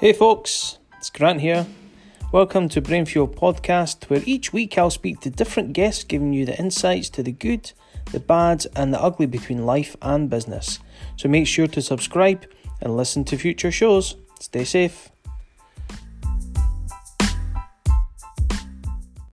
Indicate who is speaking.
Speaker 1: Hey folks, it's Grant here. Welcome to Brainfuel Podcast, where each week I'll speak to different guests giving you the insights to the good, the bad, and the ugly between life and business. So make sure to subscribe and listen to future shows. Stay safe.